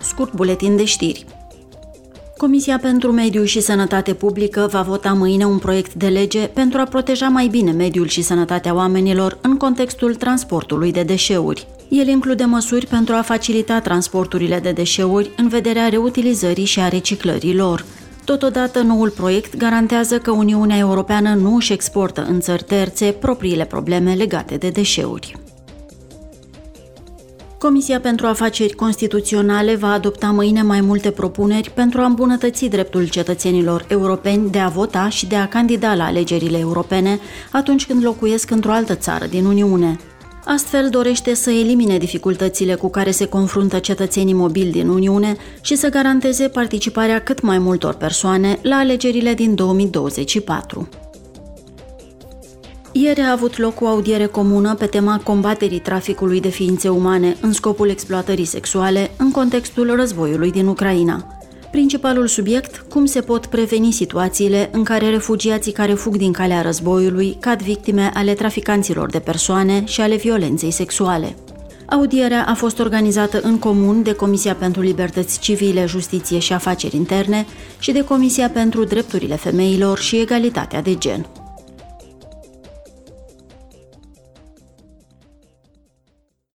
Scurt buletin de știri. Comisia pentru Mediu și Sănătate Publică va vota mâine un proiect de lege pentru a proteja mai bine mediul și sănătatea oamenilor în contextul transportului de deșeuri. El include măsuri pentru a facilita transporturile de deșeuri în vederea reutilizării și a reciclării lor. Totodată, noul proiect garantează că Uniunea Europeană nu își exportă în țări terțe propriile probleme legate de deșeuri. Comisia pentru Afaceri Constituționale va adopta mâine mai multe propuneri pentru a îmbunătăți dreptul cetățenilor europeni de a vota și de a candida la alegerile europene atunci când locuiesc într-o altă țară din Uniune. Astfel dorește să elimine dificultățile cu care se confruntă cetățenii mobili din Uniune și să garanteze participarea cât mai multor persoane la alegerile din 2024. Ieri a avut loc o audiere comună pe tema combaterii traficului de ființe umane în scopul exploatării sexuale în contextul războiului din Ucraina. Principalul subiect, cum se pot preveni situațiile în care refugiații care fug din calea războiului cad victime ale traficanților de persoane și ale violenței sexuale. Audierea a fost organizată în comun de Comisia pentru Libertăți Civile, Justiție și Afaceri Interne și de Comisia pentru Drepturile Femeilor și Egalitatea de Gen.